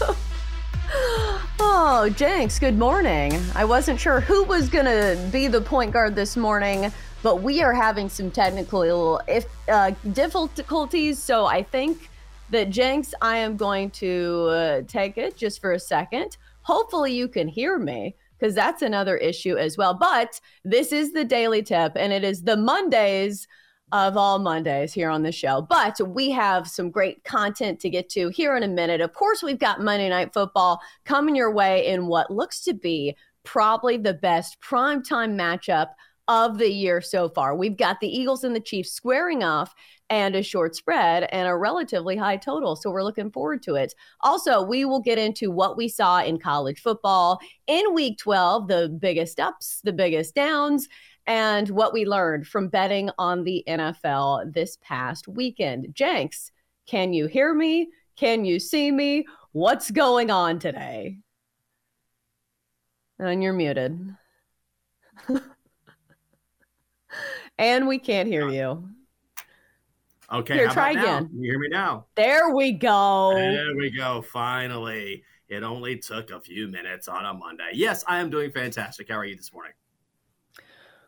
oh, Jenks, good morning. I wasn't sure who was going to be the point guard this morning, but we are having some technical if uh, difficulties. So I think that Jenks, I am going to uh, take it just for a second. Hopefully, you can hear me because that's another issue as well. But this is the daily tip, and it is the Mondays of all Mondays here on the show. But we have some great content to get to here in a minute. Of course, we've got Monday Night Football coming your way in what looks to be probably the best primetime matchup of the year so far. We've got the Eagles and the Chiefs squaring off and a short spread and a relatively high total. So we're looking forward to it. Also, we will get into what we saw in college football in week 12, the biggest ups, the biggest downs, and what we learned from betting on the NFL this past weekend. Jenks, can you hear me? Can you see me? What's going on today? And you're muted. and we can't hear you. Okay, Here, try again. Now? You hear me now? There we go. There we go. Finally. It only took a few minutes on a Monday. Yes, I am doing fantastic. How are you this morning?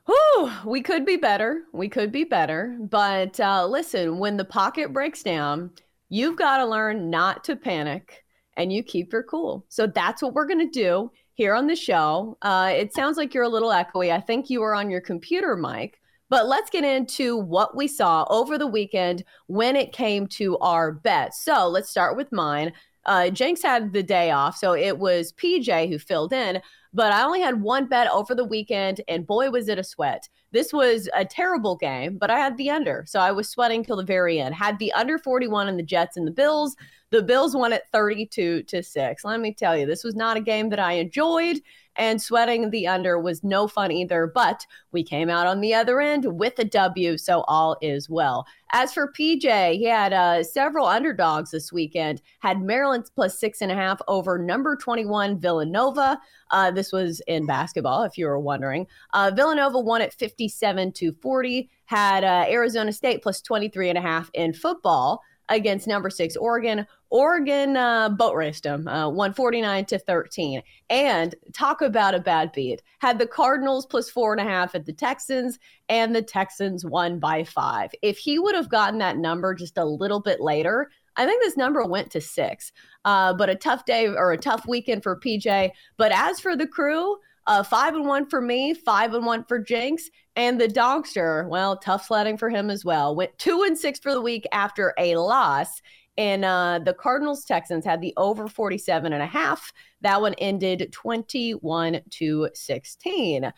Whew, we could be better. We could be better. But uh, listen, when the pocket breaks down, you've got to learn not to panic and you keep your cool. So that's what we're going to do here on the show. Uh, it sounds like you're a little echoey. I think you were on your computer, Mike. But let's get into what we saw over the weekend when it came to our bets. So let's start with mine. Uh, Jenks had the day off, so it was PJ who filled in. But I only had one bet over the weekend, and boy, was it a sweat. This was a terrible game, but I had the under. So I was sweating till the very end. Had the under 41 in the Jets and the Bills. The Bills won at 32 to 6. Let me tell you, this was not a game that I enjoyed and sweating the under was no fun either. But we came out on the other end with a W, so all is well. As for PJ, he had uh, several underdogs this weekend. Had Maryland plus six and a half over number 21 Villanova. Uh, this was in basketball, if you were wondering. Uh, Villanova won at 57 to 40. Had uh, Arizona State plus 23 and a half in football against number six Oregon. Oregon uh, boat raced them, uh, 149 to 13. And talk about a bad beat. Had the Cardinals plus four and a half at the Texans, and the Texans won by five. If he would have gotten that number just a little bit later, I think this number went to six. Uh, but a tough day or a tough weekend for PJ. But as for the crew, uh, five and one for me, five and one for Jenks, and the Dogster. Well, tough sledding for him as well. Went two and six for the week after a loss. And uh, the Cardinals Texans had the over 47 and a half. That one ended 21 to 16. Uh,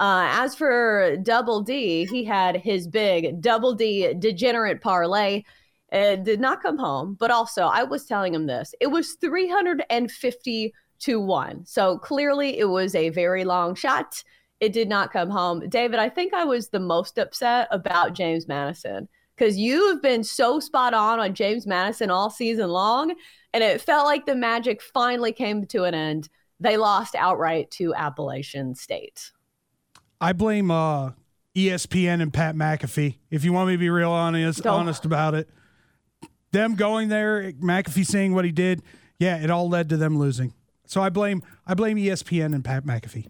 as for Double D, he had his big Double D degenerate parlay. It did not come home, but also I was telling him this. It was 350 to 1. So clearly it was a very long shot. It did not come home. David, I think I was the most upset about James Madison because you have been so spot on on James Madison all season long. And it felt like the magic finally came to an end. They lost outright to Appalachian State. I blame uh, ESPN and Pat McAfee. If you want me to be real honest, Don't. honest about it, them going there, McAfee saying what he did, yeah, it all led to them losing. So I blame I blame ESPN and Pat McAfee.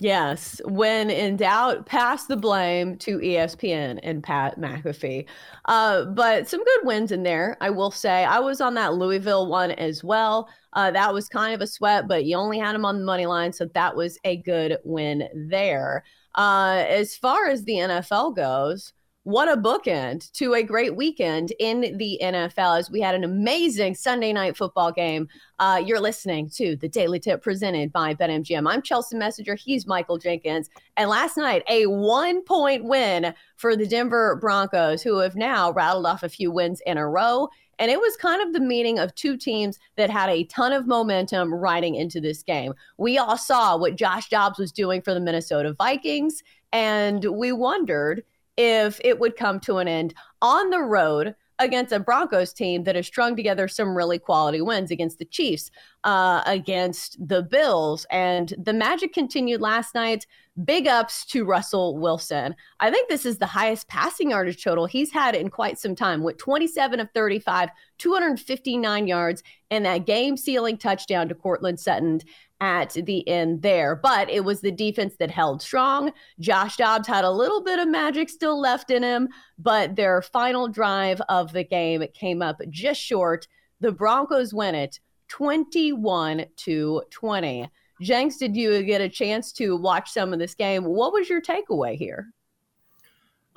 Yes. When in doubt, pass the blame to ESPN and Pat McAfee. Uh, but some good wins in there, I will say. I was on that Louisville one as well. Uh, that was kind of a sweat, but you only had them on the money line. So that was a good win there. Uh, as far as the NFL goes, what a bookend to a great weekend in the NFL as we had an amazing Sunday night football game. Uh, you're listening to the Daily Tip presented by BetMGM. I'm Chelsea Messenger. He's Michael Jenkins. And last night, a one point win for the Denver Broncos, who have now rattled off a few wins in a row. And it was kind of the meeting of two teams that had a ton of momentum riding into this game. We all saw what Josh Dobbs was doing for the Minnesota Vikings, and we wondered if it would come to an end on the road against a Broncos team that has strung together some really quality wins against the Chiefs, uh, against the Bills. And the magic continued last night. Big ups to Russell Wilson. I think this is the highest passing yardage total he's had in quite some time with 27 of 35, 259 yards, and that game sealing touchdown to Courtland Sutton at the end there. But it was the defense that held strong. Josh Dobbs had a little bit of magic still left in him, but their final drive of the game came up just short. The Broncos win it 21 to 20. Jenks, did you get a chance to watch some of this game? What was your takeaway here?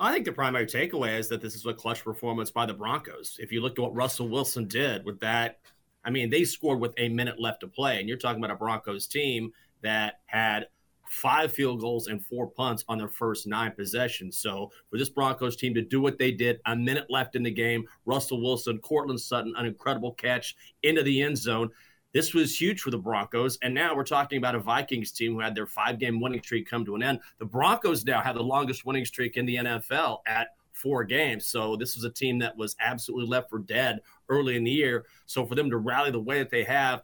I think the primary takeaway is that this is a clutch performance by the Broncos. If you look at what Russell Wilson did with that, I mean, they scored with a minute left to play, and you're talking about a Broncos team that had five field goals and four punts on their first nine possessions. So for this Broncos team to do what they did, a minute left in the game, Russell Wilson, Courtland Sutton, an incredible catch into the end zone. This was huge for the Broncos. And now we're talking about a Vikings team who had their five game winning streak come to an end. The Broncos now have the longest winning streak in the NFL at four games. So this was a team that was absolutely left for dead early in the year. So for them to rally the way that they have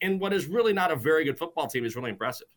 in what is really not a very good football team is really impressive.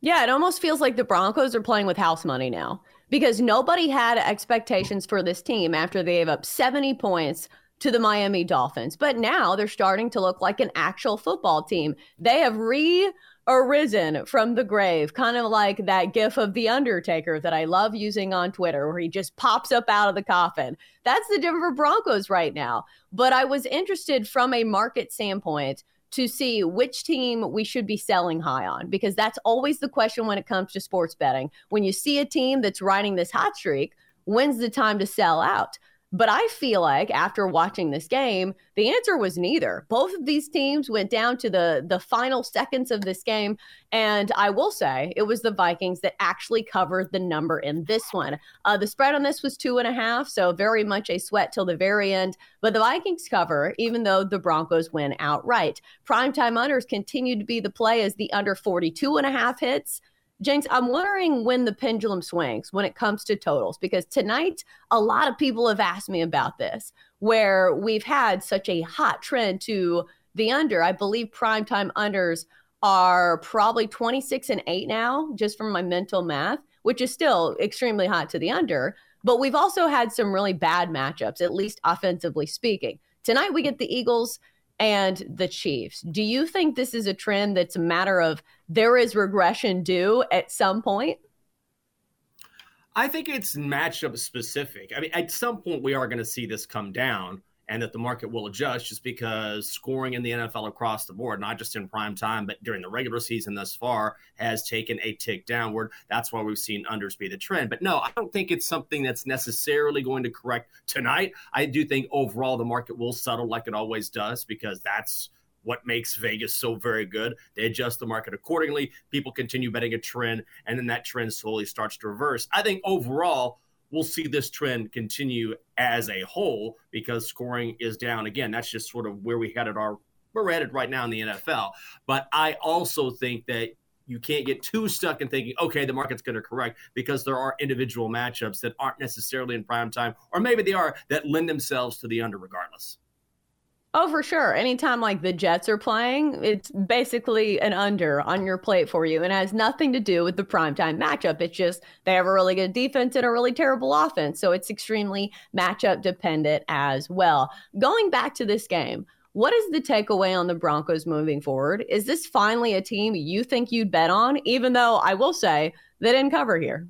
Yeah, it almost feels like the Broncos are playing with house money now because nobody had expectations for this team after they gave up 70 points to the Miami Dolphins. But now they're starting to look like an actual football team. They have re arisen from the grave, kind of like that gif of The Undertaker that I love using on Twitter, where he just pops up out of the coffin. That's the Denver Broncos right now. But I was interested from a market standpoint to see which team we should be selling high on because that's always the question when it comes to sports betting. When you see a team that's riding this hot streak, when's the time to sell out? But I feel like after watching this game, the answer was neither. Both of these teams went down to the the final seconds of this game, and I will say it was the Vikings that actually covered the number in this one. Uh, the spread on this was two and a half, so very much a sweat till the very end. But the Vikings cover, even though the Broncos win outright. Primetime unders continue to be the play as the under 42 and a half hits. James, I'm wondering when the pendulum swings when it comes to totals, because tonight a lot of people have asked me about this, where we've had such a hot trend to the under. I believe primetime unders are probably 26 and 8 now, just from my mental math, which is still extremely hot to the under. But we've also had some really bad matchups, at least offensively speaking. Tonight we get the Eagles and the Chiefs. Do you think this is a trend that's a matter of there is regression due at some point? I think it's matchup specific. I mean, at some point, we are going to see this come down and that the market will adjust just because scoring in the NFL across the board, not just in prime time, but during the regular season thus far, has taken a tick downward. That's why we've seen unders be the trend. But no, I don't think it's something that's necessarily going to correct tonight. I do think overall the market will settle like it always does because that's what makes Vegas so very good. They adjust the market accordingly. People continue betting a trend, and then that trend slowly starts to reverse. I think overall, we'll see this trend continue as a whole because scoring is down again. That's just sort of where we headed our where we're headed right now in the NFL. But I also think that you can't get too stuck in thinking, okay, the market's going to correct because there are individual matchups that aren't necessarily in prime time, or maybe they are that lend themselves to the under regardless. Oh, for sure. Anytime like the Jets are playing, it's basically an under on your plate for you and has nothing to do with the primetime matchup. It's just they have a really good defense and a really terrible offense. So it's extremely matchup dependent as well. Going back to this game, what is the takeaway on the Broncos moving forward? Is this finally a team you think you'd bet on, even though I will say they didn't cover here?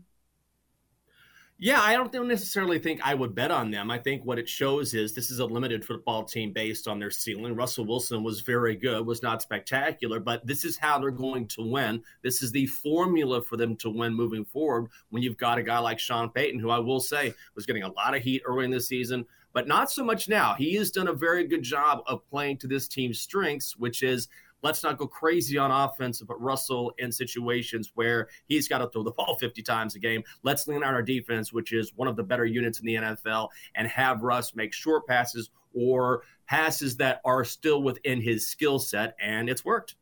Yeah, I don't necessarily think I would bet on them. I think what it shows is this is a limited football team based on their ceiling. Russell Wilson was very good, was not spectacular, but this is how they're going to win. This is the formula for them to win moving forward when you've got a guy like Sean Payton, who I will say was getting a lot of heat early in the season, but not so much now. He has done a very good job of playing to this team's strengths, which is Let's not go crazy on offense, but Russell in situations where he's got to throw the ball 50 times a game. Let's lean on our defense, which is one of the better units in the NFL, and have Russ make short passes or passes that are still within his skill set. And it's worked.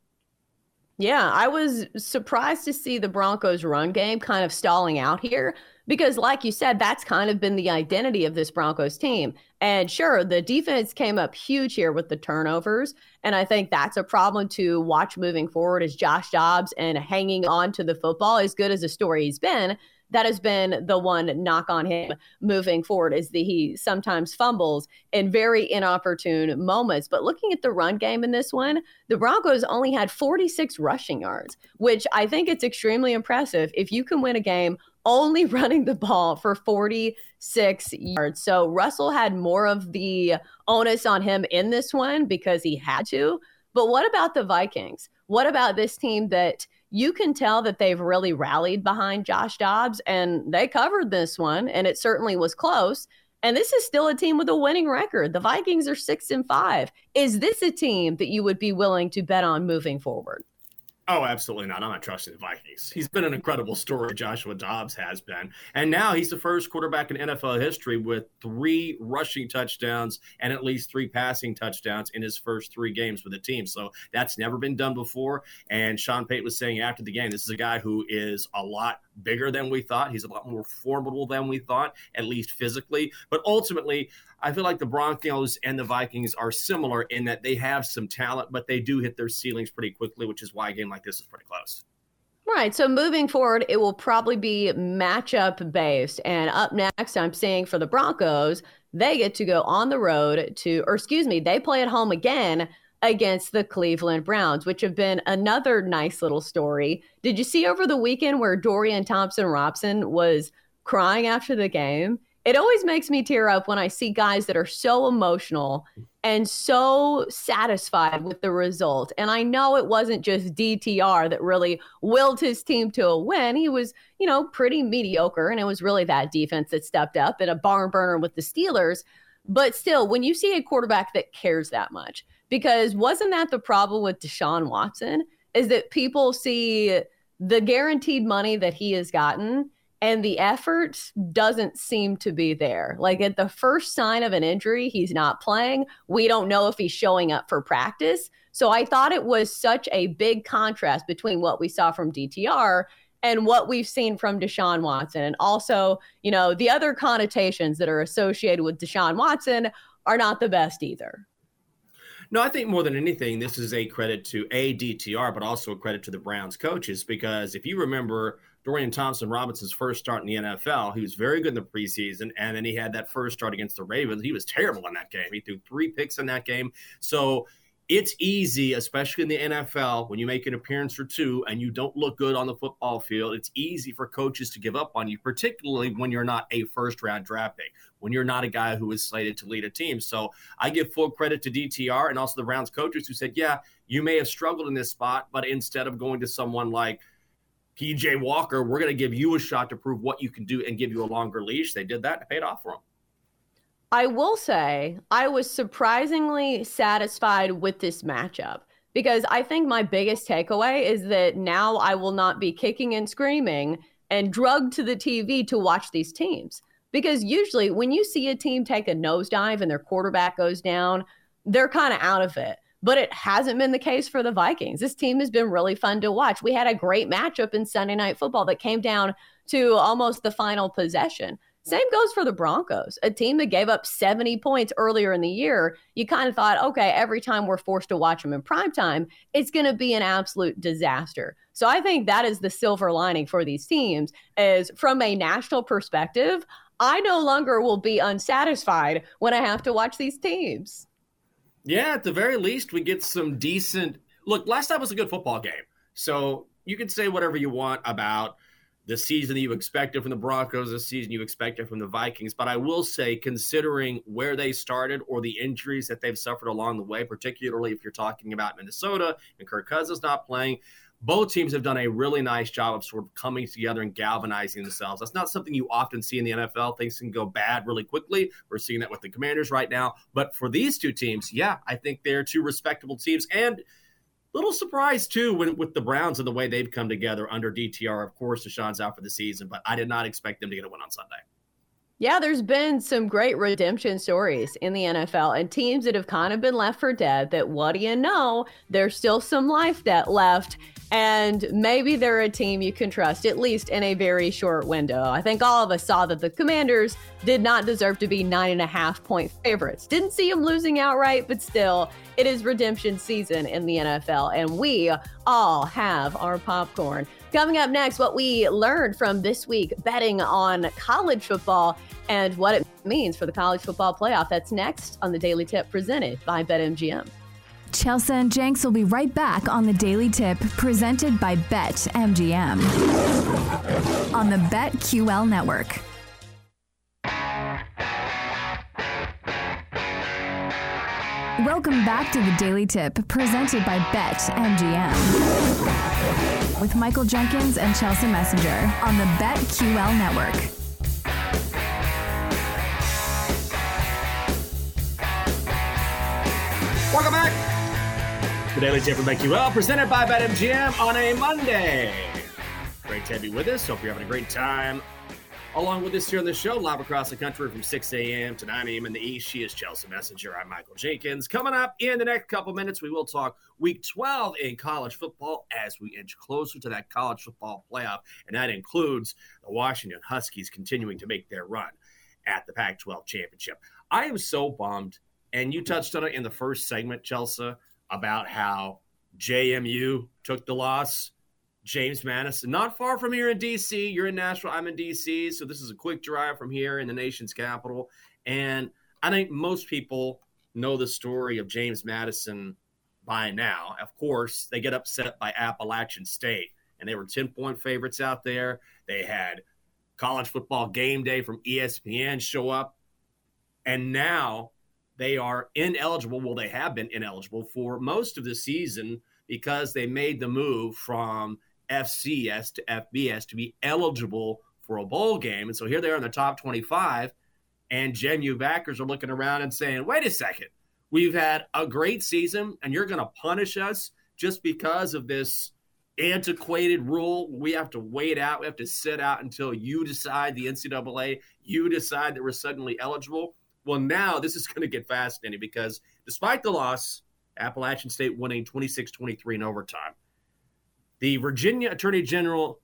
Yeah, I was surprised to see the Broncos run game kind of stalling out here because, like you said, that's kind of been the identity of this Broncos team. And sure, the defense came up huge here with the turnovers. And I think that's a problem to watch moving forward as Josh Dobbs and hanging on to the football, as good as a story he's been. That has been the one knock on him moving forward is that he sometimes fumbles in very inopportune moments. But looking at the run game in this one, the Broncos only had 46 rushing yards, which I think it's extremely impressive. If you can win a game only running the ball for 46 yards. So Russell had more of the onus on him in this one because he had to. But what about the Vikings? What about this team that you can tell that they've really rallied behind Josh Dobbs and they covered this one and it certainly was close. And this is still a team with a winning record. The Vikings are 6 and 5. Is this a team that you would be willing to bet on moving forward? Oh, absolutely not. I'm not trusting the Vikings. He's been an incredible story, Joshua Dobbs has been. And now he's the first quarterback in NFL history with three rushing touchdowns and at least three passing touchdowns in his first three games with the team. So that's never been done before. And Sean Payton was saying after the game, this is a guy who is a lot bigger than we thought. He's a lot more formidable than we thought, at least physically. But ultimately, I feel like the Broncos and the Vikings are similar in that they have some talent, but they do hit their ceilings pretty quickly, which is why a game like this is pretty close. Right. So moving forward, it will probably be matchup based. And up next, I'm seeing for the Broncos, they get to go on the road to, or excuse me, they play at home again against the Cleveland Browns, which have been another nice little story. Did you see over the weekend where Dorian Thompson Robinson was crying after the game? It always makes me tear up when I see guys that are so emotional and so satisfied with the result. And I know it wasn't just DTR that really willed his team to a win. He was, you know, pretty mediocre. And it was really that defense that stepped up in a barn burner with the Steelers. But still, when you see a quarterback that cares that much, because wasn't that the problem with Deshaun Watson? Is that people see the guaranteed money that he has gotten and the effort doesn't seem to be there. Like at the first sign of an injury, he's not playing. We don't know if he's showing up for practice. So I thought it was such a big contrast between what we saw from DTR and what we've seen from Deshaun Watson. And also, you know, the other connotations that are associated with Deshaun Watson are not the best either. No, I think more than anything, this is a credit to a DTR, but also a credit to the Browns coaches because if you remember Dorian Thompson Robinson's first start in the NFL, he was very good in the preseason, and then he had that first start against the Ravens. He was terrible in that game. He threw three picks in that game. So it's easy, especially in the NFL, when you make an appearance or two and you don't look good on the football field. It's easy for coaches to give up on you, particularly when you're not a first round draft pick, when you're not a guy who is slated to lead a team. So I give full credit to DTR and also the Browns coaches who said, yeah, you may have struggled in this spot, but instead of going to someone like PJ Walker, we're going to give you a shot to prove what you can do and give you a longer leash. They did that and paid off for them. I will say I was surprisingly satisfied with this matchup because I think my biggest takeaway is that now I will not be kicking and screaming and drugged to the TV to watch these teams. Because usually when you see a team take a nosedive and their quarterback goes down, they're kind of out of it. But it hasn't been the case for the Vikings. This team has been really fun to watch. We had a great matchup in Sunday Night Football that came down to almost the final possession. Same goes for the Broncos, a team that gave up 70 points earlier in the year. You kind of thought, okay, every time we're forced to watch them in prime time, it's going to be an absolute disaster. So I think that is the silver lining for these teams is from a national perspective, I no longer will be unsatisfied when I have to watch these teams. Yeah, at the very least, we get some decent. Look, last time was a good football game. So you can say whatever you want about the season that you expected from the Broncos, the season you expected from the Vikings. But I will say, considering where they started or the injuries that they've suffered along the way, particularly if you're talking about Minnesota and Kirk Cousins not playing, both teams have done a really nice job of sort of coming together and galvanizing themselves. That's not something you often see in the NFL. Things can go bad really quickly. We're seeing that with the Commanders right now. But for these two teams, yeah, I think they're two respectable teams. And little surprise too when, with the Browns and the way they've come together under DTR. Of course, Deshaun's out for the season, but I did not expect them to get a win on Sunday. Yeah, there's been some great redemption stories in the NFL and teams that have kind of been left for dead. That what do you know? There's still some life that left. And maybe they're a team you can trust, at least in a very short window. I think all of us saw that the Commanders did not deserve to be nine and a half point favorites. Didn't see them losing outright, but still, it is redemption season in the NFL, and we all have our popcorn. Coming up next, what we learned from this week betting on college football and what it means for the college football playoff. That's next on the Daily Tip presented by BetMGM. Chelsea and Jenks will be right back on the Daily Tip presented by BetMGM on the BetQL network. Welcome back to the Daily Tip presented by BetMGM with Michael Jenkins and Chelsea Messenger on the BetQL network. Welcome back. The Daily Tip from BetQL, presented by BetMGM on a Monday. Great to have you with us. Hope you're having a great time. Along with us here on the show, live across the country from 6 a.m. to 9 a.m. in the East, she is Chelsea Messenger. I'm Michael Jenkins. Coming up in the next couple minutes, we will talk week 12 in college football as we inch closer to that college football playoff. And that includes the Washington Huskies continuing to make their run at the Pac 12 championship. I am so bummed, and you touched on it in the first segment, Chelsea, about how JMU took the loss. James Madison, not far from here in DC. You're in Nashville, I'm in DC. So this is a quick drive from here in the nation's capital. And I think most people know the story of James Madison by now. Of course, they get upset by Appalachian State, and they were 10 point favorites out there. They had college football game day from ESPN show up. And now they are ineligible. Well, they have been ineligible for most of the season because they made the move from FCS to FBS to be eligible for a bowl game. And so here they are in the top 25, and JMU backers are looking around and saying, wait a second, we've had a great season, and you're going to punish us just because of this antiquated rule. We have to wait out. We have to sit out until you decide, the NCAA, you decide that we're suddenly eligible. Well, now this is going to get fascinating because despite the loss, Appalachian State winning 26 23 in overtime. The Virginia Attorney General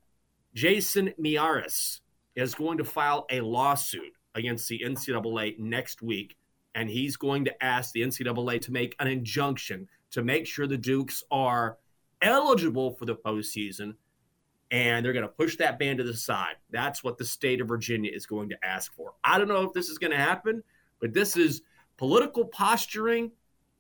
Jason Miyares is going to file a lawsuit against the NCAA next week, and he's going to ask the NCAA to make an injunction to make sure the Dukes are eligible for the postseason, and they're going to push that ban to the side. That's what the state of Virginia is going to ask for. I don't know if this is going to happen, but this is political posturing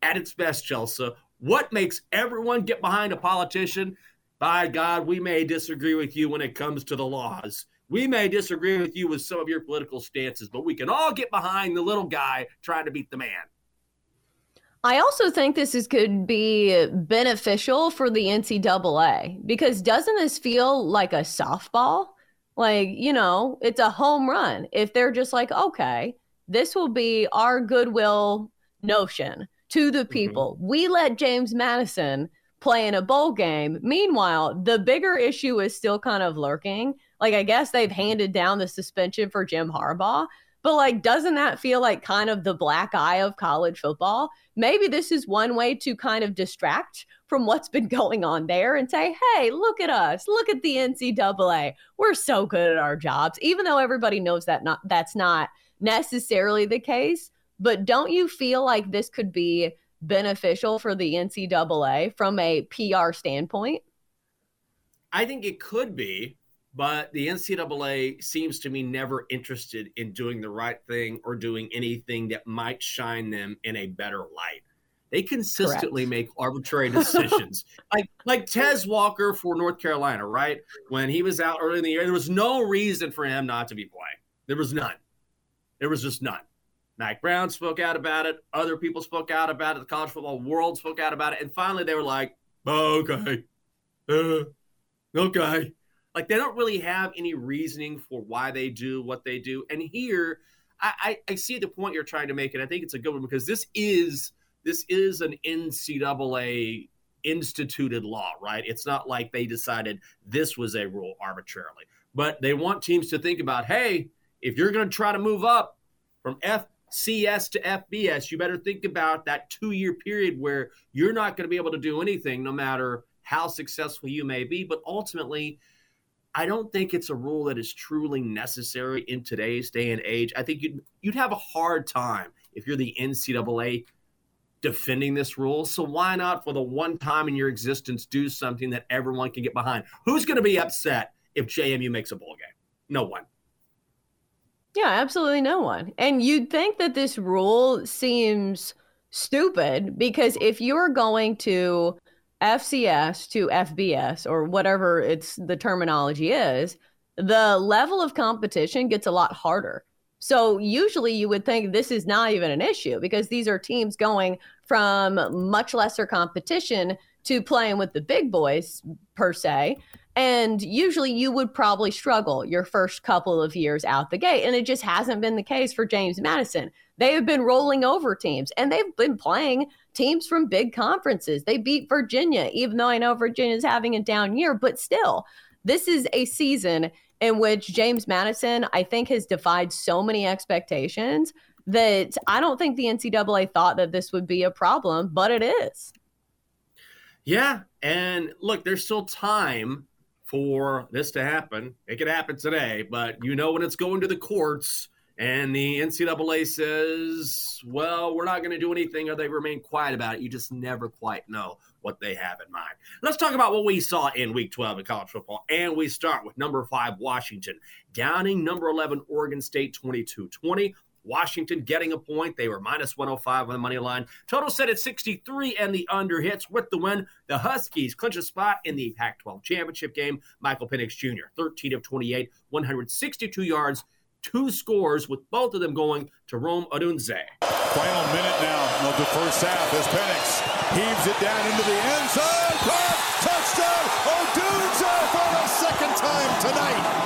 at its best, Chelsea. What makes everyone get behind a politician? By God, we may disagree with you when it comes to the laws. We may disagree with you with some of your political stances, but we can all get behind the little guy trying to beat the man. I also think this is could be beneficial for the NCAA because doesn't this feel like a softball? Like, you know, it's a home run. If they're just like, okay, this will be our goodwill notion to the people. Mm-hmm. We let James Madison play in a bowl game. Meanwhile, the bigger issue is still kind of lurking. Like, I guess they've handed down the suspension for Jim Harbaugh, But like, doesn't that feel like kind of the black eye of college football? Maybe this is one way to kind of distract from what's been going on there and say, hey, look at us. Look at the NCAA. We're so good at our jobs, even though everybody knows that not that's not necessarily the case. But don't you feel like this could be beneficial for the NCAA from a PR standpoint? I think it could be, but the NCAA seems to me never interested in doing the right thing or doing anything that might shine them in a better light. They consistently Correct. make arbitrary decisions. like like Tez Walker for North Carolina, right? When he was out early in the year, there was no reason for him not to be playing. There was none. There was just none. Mack Brown spoke out about it. Other people spoke out about it. The college football world spoke out about it. And finally, they were like, oh, okay. Uh, okay. Like they don't really have any reasoning for why they do what they do. And here, I, I, I see the point you're trying to make, and I think it's a good one because this is this is an NCAA instituted law, right? It's not like they decided this was a rule arbitrarily, but they want teams to think about, hey, if you're going to try to move up from FCS to FBS, you better think about that two year period where you're not going to be able to do anything, no matter how successful you may be. But ultimately, I don't think it's a rule that is truly necessary in today's day and age. I think you'd, you'd have a hard time if you're the NCAA defending this rule. So why not, for the one time in your existence, do something that everyone can get behind? Who's going to be upset if JMU makes a bowl game? No one. Yeah, absolutely no one. And you'd think that this rule seems stupid because if you're going to FCS to FBS or whatever it's the terminology is, the level of competition gets a lot harder. So usually you would think this is not even an issue because these are teams going from much lesser competition to playing with the big boys per se. And usually you would probably struggle your first couple of years out the gate. And it just hasn't been the case for James Madison. They have been rolling over teams and they've been playing teams from big conferences. They beat Virginia, even though I know Virginia's having a down year, but still, this is a season in which James Madison, I think, has defied so many expectations that I don't think the NCAA thought that this would be a problem, but it is. Yeah. And look, there's still time for this to happen. It could happen today, but you know, when it's going to the courts, and the NCAA says, well, we're not going to do anything, or they remain quiet about it. You just never quite know what they have in mind. Let's talk about what we saw in week 12 in college football. And we start with number five, Washington, downing number 11, Oregon State 22 20. Washington getting a point. They were minus 105 on the money line. Total set at 63, and the under hits with the win. The Huskies clinch a spot in the Pac 12 championship game. Michael Penix Jr., 13 of 28, 162 yards, two scores, with both of them going to Rome Odunze. Final minute now of the first half as Penix heaves it down into the end zone. Touchdown, Odunze for the second time tonight.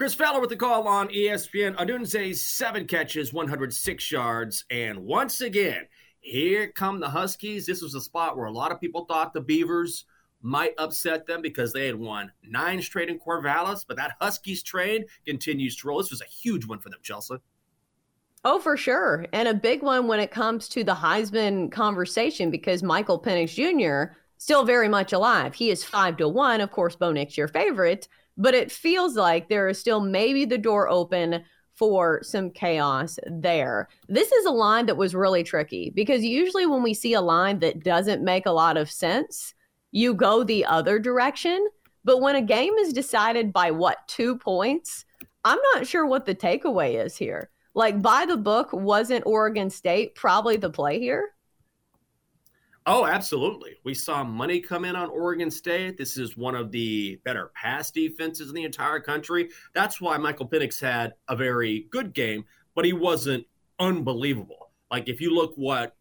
Chris Fowler with the call on ESPN. Odunze's seven catches, 106 yards. And once again, here come the Huskies. This was a spot where a lot of people thought the Beavers – might upset them because they had won nine straight in Corvallis, but that Huskies trade continues to roll. This was a huge one for them, Chelsea. Oh, for sure. And a big one when it comes to the Heisman conversation because Michael Penix Jr. still very much alive. He is five to one. Of course, Bo Nix your favorite, but it feels like there is still maybe the door open for some chaos there. This is a line that was really tricky because usually when we see a line that doesn't make a lot of sense, you go the other direction. But when a game is decided by what, two points, I'm not sure what the takeaway is here. Like, by the book, wasn't Oregon State probably the play here? Oh, absolutely. We saw money come in on Oregon State. This is one of the better pass defenses in the entire country. That's why Michael Penix had a very good game, but he wasn't unbelievable. Like if you look what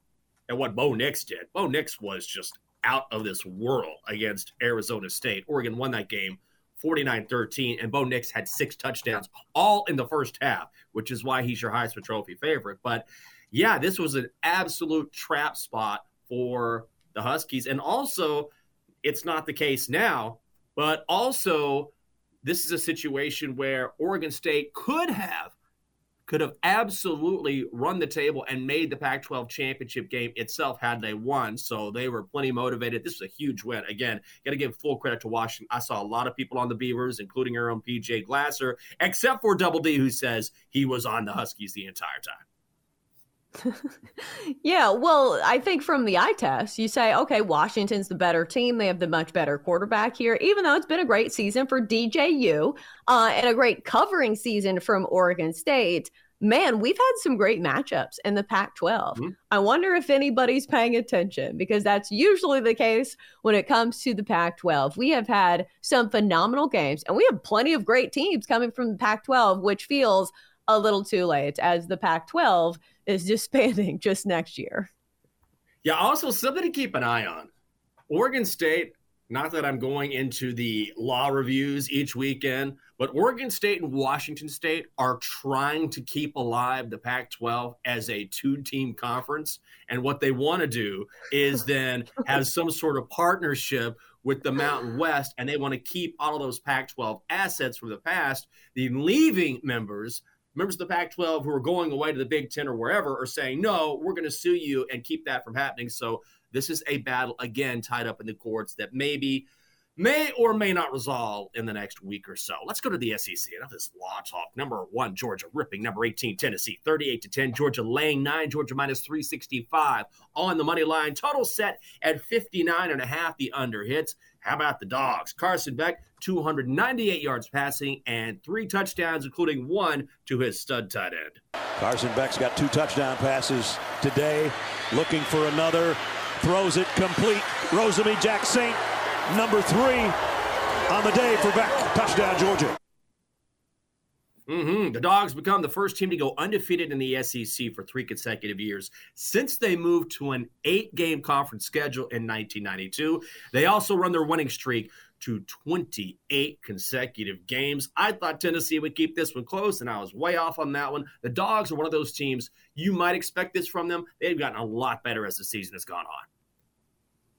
at what Bo Nix did, Bo Nix was just out of this world against Arizona State. Oregon won that game 49-13, and Bo Nix had six touchdowns all in the first half, which is why he's your Heisman Trophy favorite. But yeah, this was an absolute trap spot for the Huskies. And also, it's not the case now, but also this is a situation where Oregon State could have could have absolutely run the table and made the Pac 12 championship game itself had they won. So they were plenty motivated. This was a huge win. Again, got to give full credit to Washington. I saw a lot of people on the Beavers, including our own PJ Glasser, except for Double D, who says he was on the Huskies the entire time. yeah, well, I think from the eye test, you say, okay, Washington's the better team. They have the much better quarterback here, even though it's been a great season for DJU uh, and a great covering season from Oregon State. Man, we've had some great matchups in the Pac 12. Mm-hmm. I wonder if anybody's paying attention because that's usually the case when it comes to the Pac 12. We have had some phenomenal games and we have plenty of great teams coming from the Pac 12, which feels a little too late as the Pac 12 is disbanding just next year. Yeah, also something to keep an eye on. Oregon State, not that I'm going into the law reviews each weekend, but Oregon State and Washington State are trying to keep alive the Pac 12 as a two team conference. And what they want to do is then have some sort of partnership with the Mountain West, and they want to keep all of those Pac 12 assets from the past. The leaving members members of the Pac 12 who are going away to the Big Ten or wherever are saying, no, we're going to sue you and keep that from happening. So this is a battle, again, tied up in the courts that maybe may or may not resolve in the next week or so. Let's go to the SEC. Enough this law talk. Number one, Georgia ripping. Number 18, Tennessee, 38 to 10. Georgia laying nine. Georgia minus 365 on the money line. Total set at 59 and a half. The under hits. How about the dogs? Carson Beck, 298 yards passing and three touchdowns, including one to his stud tight end. Carson Beck's got two touchdown passes today. Looking for another. Throws it complete. Rosemy-Jacksaint, number three on the day for Beck. Touchdown, Georgia. Mm-hmm. The Dogs become the first team to go undefeated in the SEC for three consecutive years since they moved to an eight game conference schedule in 1992. They also run their winning streak to 28 consecutive games. I thought Tennessee would keep this one close, and I was way off on that one. The Dogs are one of those teams you might expect this from them. They've gotten a lot better as the season has gone on.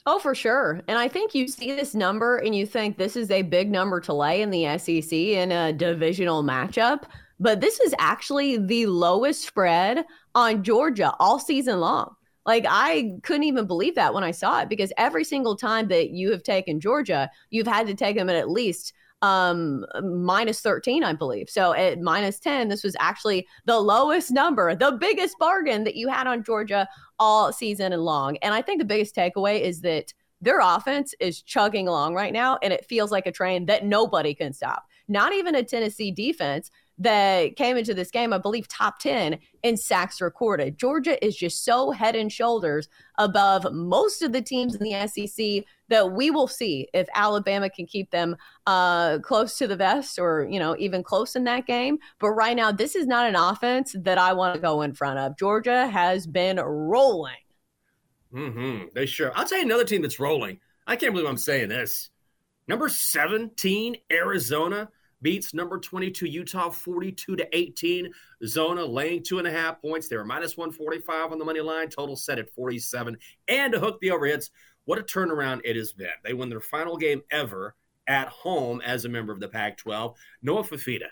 Oh, for sure. And I think you see this number and you think this is a big number to lay in the SEC in a divisional matchup. But this is actually the lowest spread on Georgia all season long. Like, I couldn't even believe that when I saw it because every single time that you have taken Georgia, you've had to take them at at least um minus 13 i believe. So at minus 10 this was actually the lowest number the biggest bargain that you had on georgia all season and long. And i think the biggest takeaway is that their offense is chugging along right now and it feels like a train that nobody can stop. Not even a tennessee defense that came into this game, I believe top 10 in sacks recorded. Georgia is just so head and shoulders above most of the teams in the SEC that we will see if Alabama can keep them uh, close to the vest or, you know, even close in that game. But right now, this is not an offense that I want to go in front of. Georgia has been rolling. Mm-hmm. They sure. I'll tell you another team that's rolling. I can't believe I'm saying this. Number 17, Arizona beats number 22 Utah 42 to 18. Zona laying two and a half points. They were minus 145 on the money line. Total set at 47. And to hook the overhits, what a turnaround it has been. They won their final game ever at home as a member of the Pac 12. Noah Fifita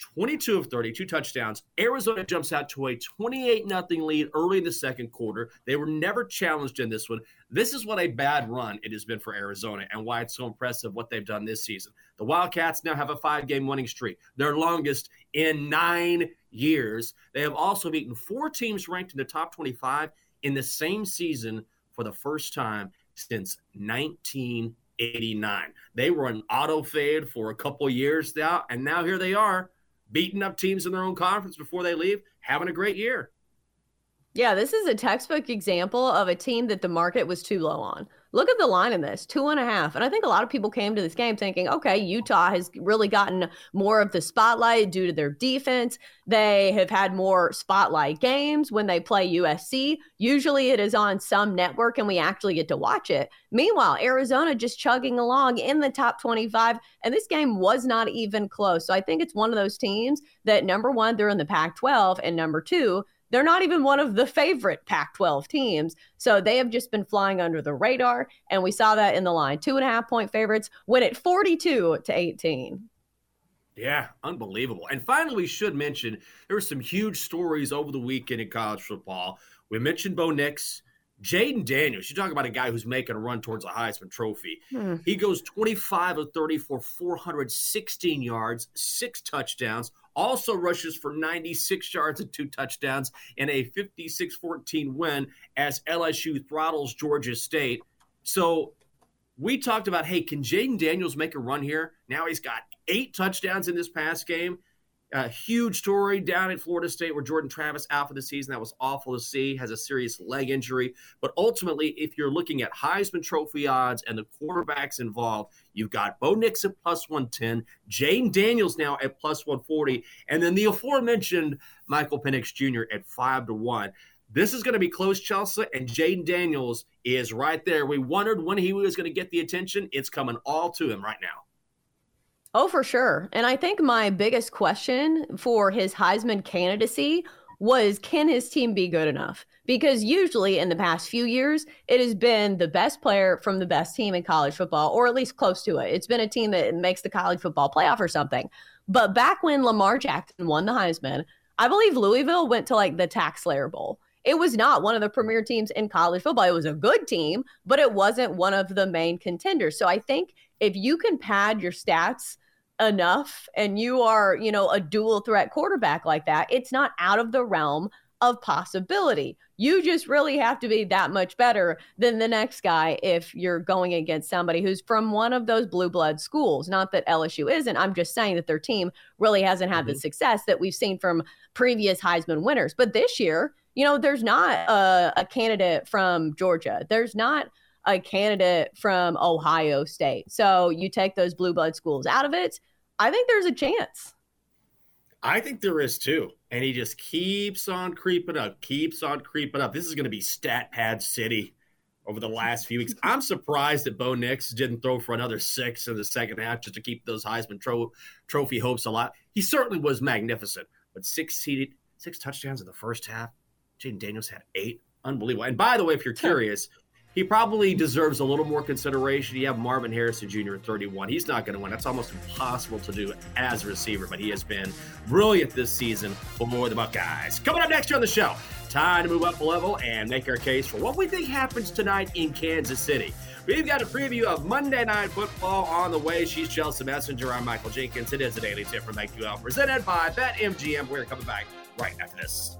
22 of 32 touchdowns. Arizona jumps out to a 28 0 lead early in the second quarter. They were never challenged in this one. This is what a bad run it has been for Arizona and why it's so impressive what they've done this season. The Wildcats now have a five game winning streak, their longest in nine years. They have also beaten four teams ranked in the top 25 in the same season for the first time since 1989. They were an auto fade for a couple years now, and now here they are beating up teams in their own conference before they leave, having a great year. Yeah, this is a textbook example of a team that the market was too low on. Look at the line in this two and a half. And I think a lot of people came to this game thinking, okay, Utah has really gotten more of the spotlight due to their defense. They have had more spotlight games when they play USC. Usually it is on some network and we actually get to watch it. Meanwhile, Arizona just chugging along in the top 25. And this game was not even close. So I think it's one of those teams that number one, they're in the Pac 12, and number two, they're not even one of the favorite Pac 12 teams. So they have just been flying under the radar. And we saw that in the line. Two and a half point favorites win it 42 to 18. Yeah, unbelievable. And finally, we should mention there were some huge stories over the weekend in college football. We mentioned Bo Nix. Jayden Daniels, you talk about a guy who's making a run towards a Heisman Trophy. Hmm. He goes 25 of 30 for 416 yards, six touchdowns, also rushes for 96 yards and two touchdowns in a 56 14 win as LSU throttles Georgia State. So we talked about hey, can Jayden Daniels make a run here? Now he's got eight touchdowns in this past game. A huge story down at Florida State where Jordan Travis out for the season. That was awful to see. Has a serious leg injury. But ultimately, if you're looking at Heisman Trophy odds and the quarterbacks involved, you've got Bo Nix at plus 110, Jayden Daniels now at plus 140, and then the aforementioned Michael Penix Jr. at 5 to 1. This is going to be close, Chelsea, and Jayden Daniels is right there. We wondered when he was going to get the attention. It's coming all to him right now. Oh, for sure. And I think my biggest question for his Heisman candidacy was can his team be good enough? Because usually in the past few years, it has been the best player from the best team in college football, or at least close to it. It's been a team that makes the college football playoff or something. But back when Lamar Jackson won the Heisman, I believe Louisville went to like the TaxSlayer Bowl. It was not one of the premier teams in college football. It was a good team, but it wasn't one of the main contenders. So I think if you can pad your stats enough and you are, you know, a dual threat quarterback like that, it's not out of the realm of possibility. You just really have to be that much better than the next guy if you're going against somebody who's from one of those blue blood schools. Not that LSU isn't. I'm just saying that their team really hasn't had mm-hmm. the success that we've seen from previous Heisman winners. But this year, you know, there's not a, a candidate from Georgia. There's not a candidate from Ohio State. So you take those blue blood schools out of it. I think there's a chance. I think there is too. And he just keeps on creeping up, keeps on creeping up. This is going to be stat pad city over the last few weeks. I'm surprised that Bo Nix didn't throw for another six in the second half just to keep those Heisman tro- Trophy hopes alive. He certainly was magnificent, but six seated, six touchdowns in the first half. Jayden Daniels had eight. Unbelievable. And by the way, if you're curious, he probably deserves a little more consideration. You have Marvin Harrison Jr. at 31. He's not going to win. That's almost impossible to do as a receiver, but he has been brilliant this season for more the Buckeyes. Coming up next year on the show, time to move up a level and make our case for what we think happens tonight in Kansas City. We've got a preview of Monday Night Football on the way. She's Chelsea Messenger. I'm Michael Jenkins. It is a daily tip from BetQL presented by BetMGM. We're coming back right after this.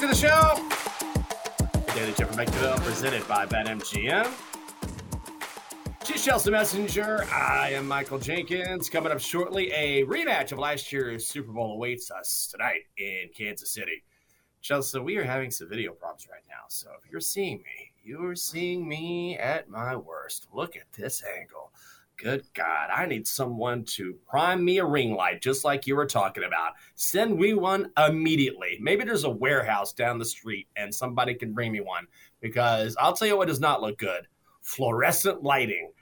Back to the show. Daily Tip from Mexico, presented by BetMGM. She's Chelsea Messenger. I am Michael Jenkins. Coming up shortly, a rematch of last year's Super Bowl awaits us tonight in Kansas City. Chelsea, we are having some video problems right now. So if you're seeing me, you're seeing me at my worst. Look at this angle. Good God, I need someone to prime me a ring light, just like you were talking about. Send me one immediately. Maybe there's a warehouse down the street and somebody can bring me one because I'll tell you what does not look good fluorescent lighting.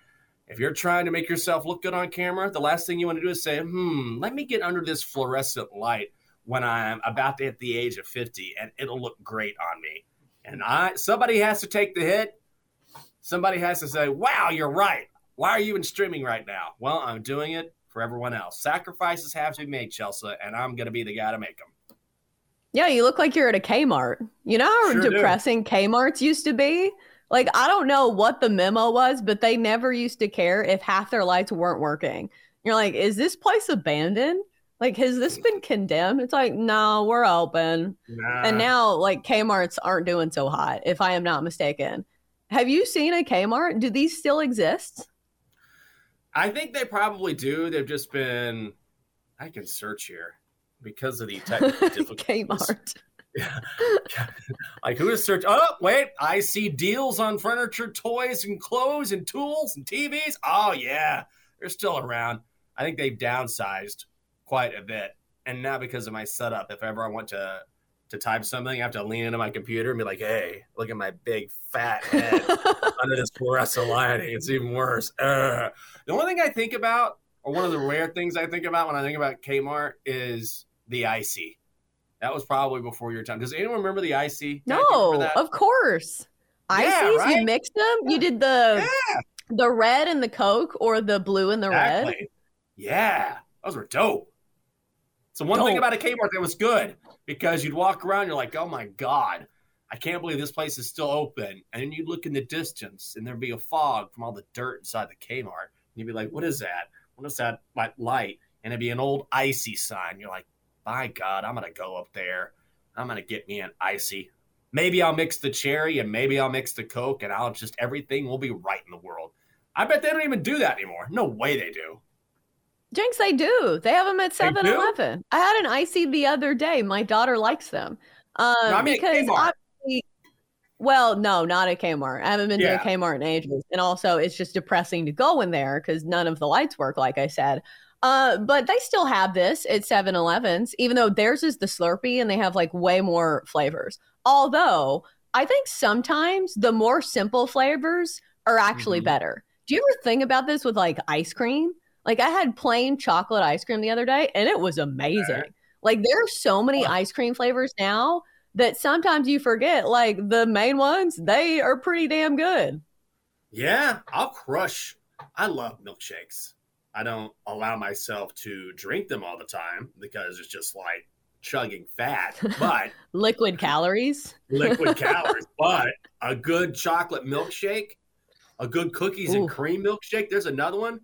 If you're trying to make yourself look good on camera, the last thing you want to do is say, hmm, let me get under this fluorescent light when I'm about to hit the age of 50 and it'll look great on me. And I somebody has to take the hit. Somebody has to say, wow, you're right. Why are you in streaming right now? Well, I'm doing it for everyone else. Sacrifices have to be made, Chelsea, and I'm going to be the guy to make them. Yeah, you look like you're at a Kmart. You know how Sure do. depressing Kmart's used to be? Like, I don't know what the memo was, but they never used to care if half their lights weren't working. You're like, is this place abandoned? Like, has this been condemned? It's like, no, we're open. Nah. And now, like, Kmart's aren't doing so hot, if I am not mistaken. Have you seen a Kmart? Do these still exist? I think they probably do. They've just been. I can search here because of the technical difficulties. Kmart. Like who is search? Oh wait, I see deals on furniture, toys, and clothes, and tools and TVs. Oh yeah, they're still around. I think they've downsized quite a bit, and now because of my setup, if ever I want to to type something, I have to lean into my computer and be like, "Hey, look at my big fat head under this fluorescent lighting. It's even worse." Ugh. The only thing I think about, or one of the rare things I think about when I think about Kmart, is the ICEE. That was probably before your time. Does anyone remember the ICEE? No, of course. Yeah, ICEEs, right? you mixed them. You did the the red and the Coke, or the blue and the red. Yeah, those were dope. So one thing about a Kmart that was good because you'd walk around, you're like, oh my god, I can't believe this place is still open. And then you'd look in the distance, and there'd be a fog from all the dirt inside the Kmart. And you'd be like, what is that? What is that light? And it'd be an old ICEE sign. You're like, by God, I'm gonna go up there. I'm gonna get me an ICEE. Maybe I'll mix the cherry and maybe I'll mix the Coke, and I'll just everything will be right in the world. I bet they don't even do that anymore. No way they do. Jenks, they do. They have them at They 7 do? Eleven. I had an ICEE the other day. My daughter likes them. Um, I mean because obviously- well, no, not at Kmart. I haven't been Yeah. to a Kmart in ages. And also, it's just depressing to go in there because none of the lights work, like I said. Uh, but they still have this at 7 Elevens, even though theirs is the Slurpee and they have like way more flavors. Although, I think sometimes the more simple flavors are actually Mhm. better. Do you ever think about this with like ice cream? Like I had plain chocolate ice cream the other day and it was amazing. Like there are so many ice cream flavors now that sometimes you forget like the main ones, they are pretty damn good. Yeah, I'll crush. I love milkshakes. I don't allow myself to drink them all the time because it's just like chugging fat, but Liquid calories. liquid calories. But a good chocolate milkshake, a good cookies and cream milkshake. There's another one.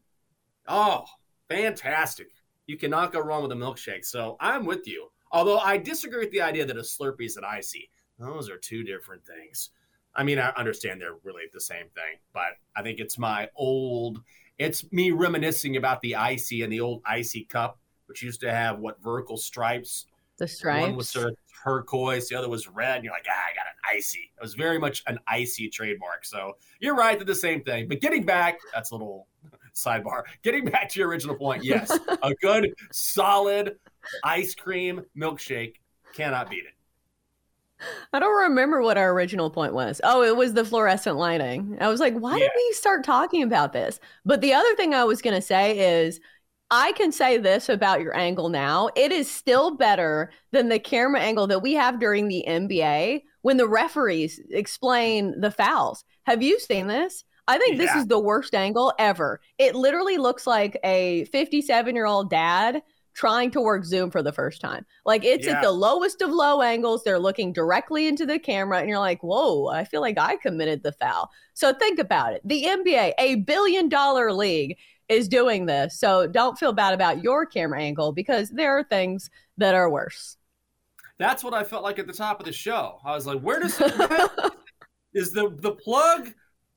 Oh, fantastic. You cannot go wrong with a milkshake. So I'm with you. Although I disagree with the idea that a Slurpee is an ICEE. Those are two different things. I mean, I understand they're really the same thing, but I think it's my old, it's me reminiscing about the ICEE and the old ICEE cup, which used to have what vertical stripes. The stripes. One was sort of turquoise, the other was red, and you're like, ah, I got an ICEE. It was very much an ICEE trademark. So you're right, they're the same thing. But getting back, that's a little sidebar. Getting back to your original point, yes, a good, solid ice cream milkshake cannot beat it. I don't remember what our original point was. Oh, it was the fluorescent lighting. I was like, why did we start talking about this? But the other thing I was going to say is I can say this about your angle now. It is still better than the camera angle that we have during the NBA when the referees explain the fouls. Have you seen this? I think this is the worst angle ever. It literally looks like a 57 year old dad trying to work Zoom for the first time. Like it's Yeah. at the lowest of low angles. They're looking directly into the camera, and you're like, whoa, I feel like I committed the foul. So think about it. The NBA, a billion dollar league, is doing this. So don't feel bad about your camera angle because there are things that are worse. That's what I felt like at the top of the show. I was like, where does is the the plug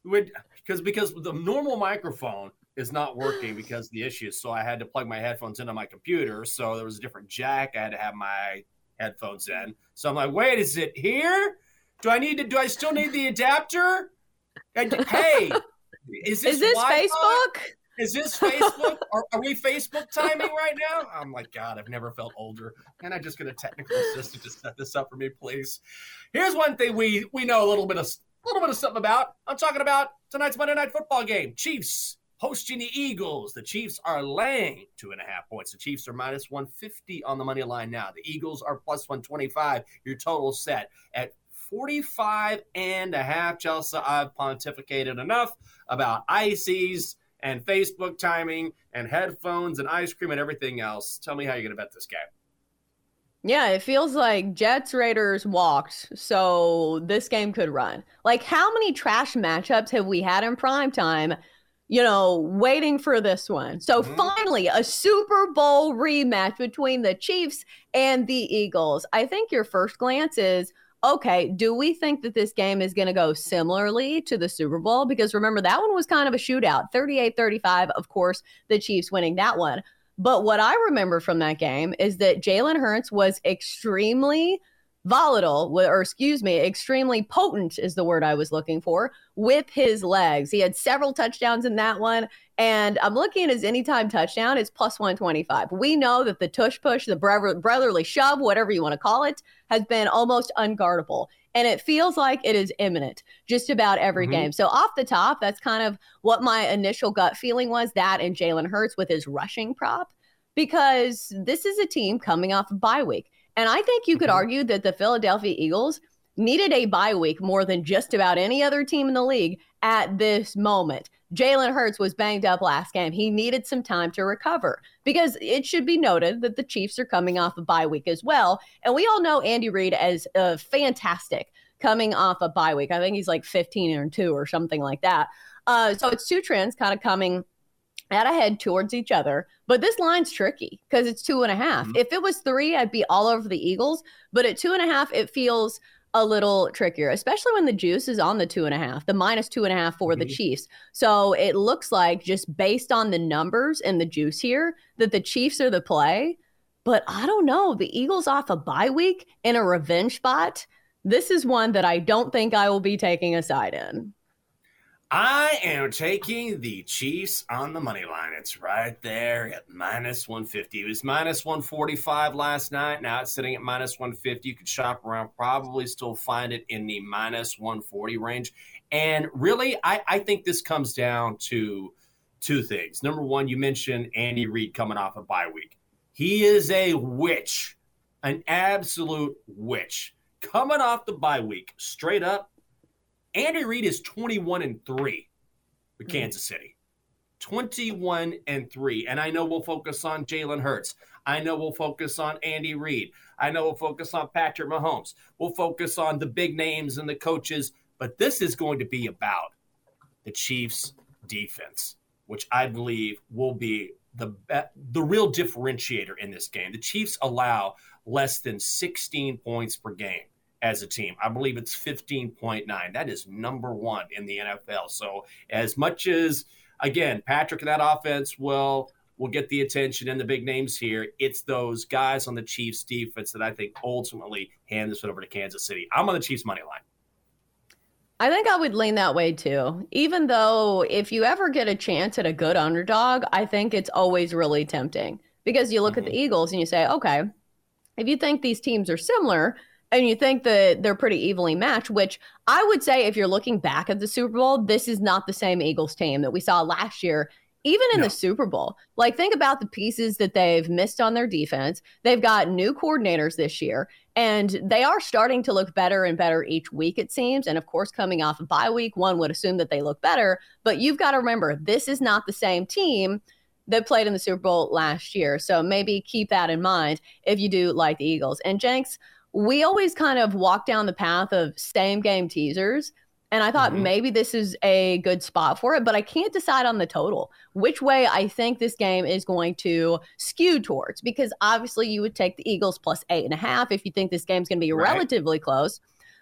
would because because the normal microphone is not working because of the issues. So I had to plug my headphones into my computer. So there was a different jack. I had to have my headphones in. So I'm like, wait, is it here? Do I need to? Do I still need the adapter? And, hey, is this Is this Facebook? Is this Facebook? are, are we Facebook timing right now? I'm like, God, I've never felt older. Can I just get a technical assistant to set this up for me, please? Here's one thing we we know a little bit of a little bit of something about. I'm talking about tonight's Monday Night Football game. Chiefs hosting the Eagles. The Chiefs are laying two and a half points. The Chiefs are minus 150 on the money line now. The Eagles are plus 125. Your total set at 45 and a half. Chelsea, I've pontificated enough about ICEEs and Facebook timing and headphones and ice cream and everything else. Tell me how you're going to bet this game. Yeah, it feels like Jets Raiders walked, so this game could run. Like, how many trash matchups have we had in prime time? You know, waiting for this one. So mm-hmm. finally, a Super Bowl rematch between the Chiefs and the Eagles. I think your first glance is okay, do we think that this game is going to go similarly to the Super Bowl? Because remember, that one was kind of a shootout 38 35. Of course, the Chiefs winning that one. But what I remember from that game is that Jalen Hurts was extremely volatile, or excuse me, extremely potent is the word I was looking for with his legs. He had several touchdowns in that one. And I'm looking at his anytime touchdown, it's plus 125. We know that the tush push, the brotherly shove, whatever you want to call it, has been almost unguardable. And it feels like it is imminent just about every mm-hmm. game. So, off the top, that's kind of what my initial gut feeling was that and Jalen Hurts with his rushing prop, because this is a team coming off a of bye week. And I think you could mm-hmm. argue that the Philadelphia Eagles needed a bye week more than just about any other team in the league at this moment. Jalen Hurts was banged up last game. He needed some time to recover because it should be noted that the Chiefs are coming off a bye week as well. And we all know Andy Reid as uh, fantastic coming off a bye week. I think he's like 15 and 2 or something like that. Uh, so it's two trends kind of coming at a head towards each other. But this line's tricky because it's two and a half. Mm-hmm. If it was three, I'd be all over the Eagles. But at two and a half, it feels a little trickier, especially when the juice is on the two and a half, the minus two and a half for mm-hmm. the Chiefs. So it looks like just based on the numbers and the juice here that the Chiefs are the play. But I don't know. The Eagles off a bye week in a revenge spot. This is one that I don't think I will be taking a side in. I am taking the Chiefs on the money line. It's right there at minus 150. It was minus 145 last night. Now it's sitting at minus 150. You could shop around, probably still find it in the minus 140 range. And really, I, I think this comes down to two things. Number one, you mentioned Andy Reid coming off a bye week. He is a witch, an absolute witch. Coming off the bye week, straight up, Andy Reid is 21 and 3 with hmm. Kansas City. 21 and 3. And I know we'll focus on Jalen Hurts. I know we'll focus on Andy Reid. I know we'll focus on Patrick Mahomes. We'll focus on the big names and the coaches. But this is going to be about the Chiefs' defense, which I believe will be the the real differentiator in this game. The Chiefs allow less than 16 points per game as a team. I believe it's 15.9. That is number one in the NFL. So as much as again, Patrick and that offense will will get the attention and the big names here. It's those guys on the Chiefs defense that I think ultimately hand this one over to Kansas City. I'm on the Chiefs money line. I think I would lean that way too. Even though if you ever get a chance at a good underdog, I think it's always really tempting because you look mm-hmm. at the mm-hmm. Eagles and you say, okay, if you think these teams are similar, and you think that they're pretty evenly matched, which I would say if you're looking back at the Super Bowl, this is not the same Eagles team that we saw last year, even in no. the Super Bowl. Like, think about the pieces that they've missed on their defense. They've got new coordinators this year, and they are starting to look better and better each week, it seems. And of course, coming off a of bye week, one would assume that they look better. But you've got to remember, this is not the same team that played in the Super Bowl last year. So maybe keep that in mind if you do like the Eagles. And Jenks, we always kind of walk down the path of same game teasers. And I thought mm-hmm. maybe this is a good spot for it, but I can't decide on the total, which way I think this game is going to skew towards. Because obviously, you would take the Eagles plus eight and a half if you think this game's going to be right. relatively close,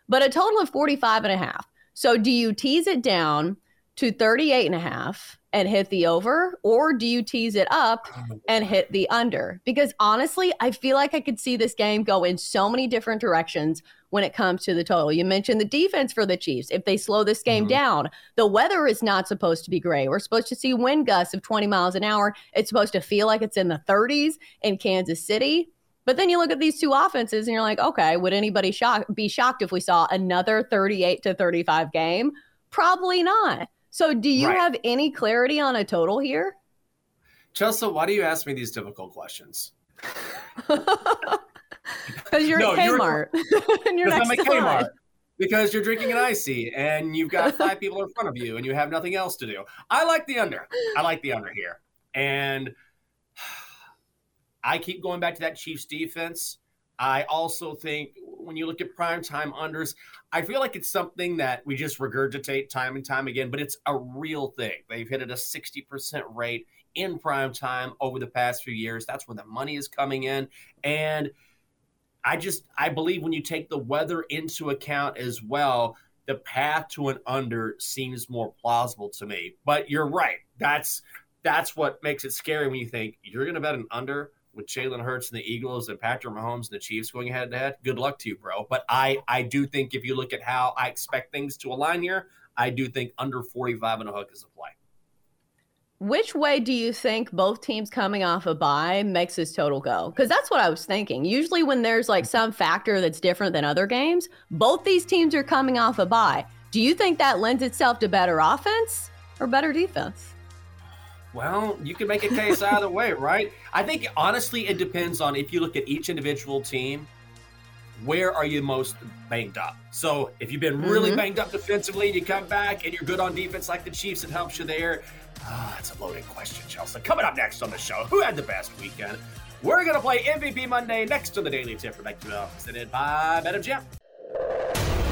but a total of 45 and a half. So, do you tease it down to 38 and a half and hit the over or do you tease it up and hit the under? Because honestly i feel like i could see this game go in so many different directions when it comes to the total. You mentioned the defense for the chiefs. If they slow this game mm-hmm. down the weather is not supposed to be great. We're supposed to see wind gusts of 20 miles an hour. It's supposed to feel like it's in the 30s in kansas city. But then you look at these two offenses and you're like okay would anybody shock, be shocked if we saw another 38 to 35 game? Probably not so, do you right. have any clarity on a total here? Chelsea, why do you ask me these difficult questions? Because you're no, at Kmart. You're, and you're next I'm at Kmart. because you're drinking an ICEE and you've got five people in front of you and you have nothing else to do. I like the under. I like the under here. And I keep going back to that Chiefs defense. I also think when you look at primetime unders, I feel like it's something that we just regurgitate time and time again, but it's a real thing. They've hit at a 60% rate in primetime over the past few years. That's where the money is coming in. And I just I believe when you take the weather into account as well, the path to an under seems more plausible to me. But you're right. That's that's what makes it scary when you think you're going to bet an under with Jalen Hurts and the Eagles and Patrick Mahomes and the Chiefs going head to head. Good luck to you, bro. But I I do think if you look at how I expect things to align here, I do think under 45 and a hook is a play. Which way do you think both teams coming off a bye makes this total go? Because that's what I was thinking. Usually, when there's like some factor that's different than other games, both these teams are coming off a bye. Do you think that lends itself to better offense or better defense? Well, you can make a case either way, right? I think honestly, it depends on if you look at each individual team, where are you most banged up? So if you've been really mm-hmm. banged up defensively and you come back and you're good on defense like the Chiefs, it helps you there. Ah, it's a loaded question, Chelsea. Coming up next on the show, who had the best weekend? We're going to play MVP Monday next to the Daily Tip for BetQL, presented by BetMGM.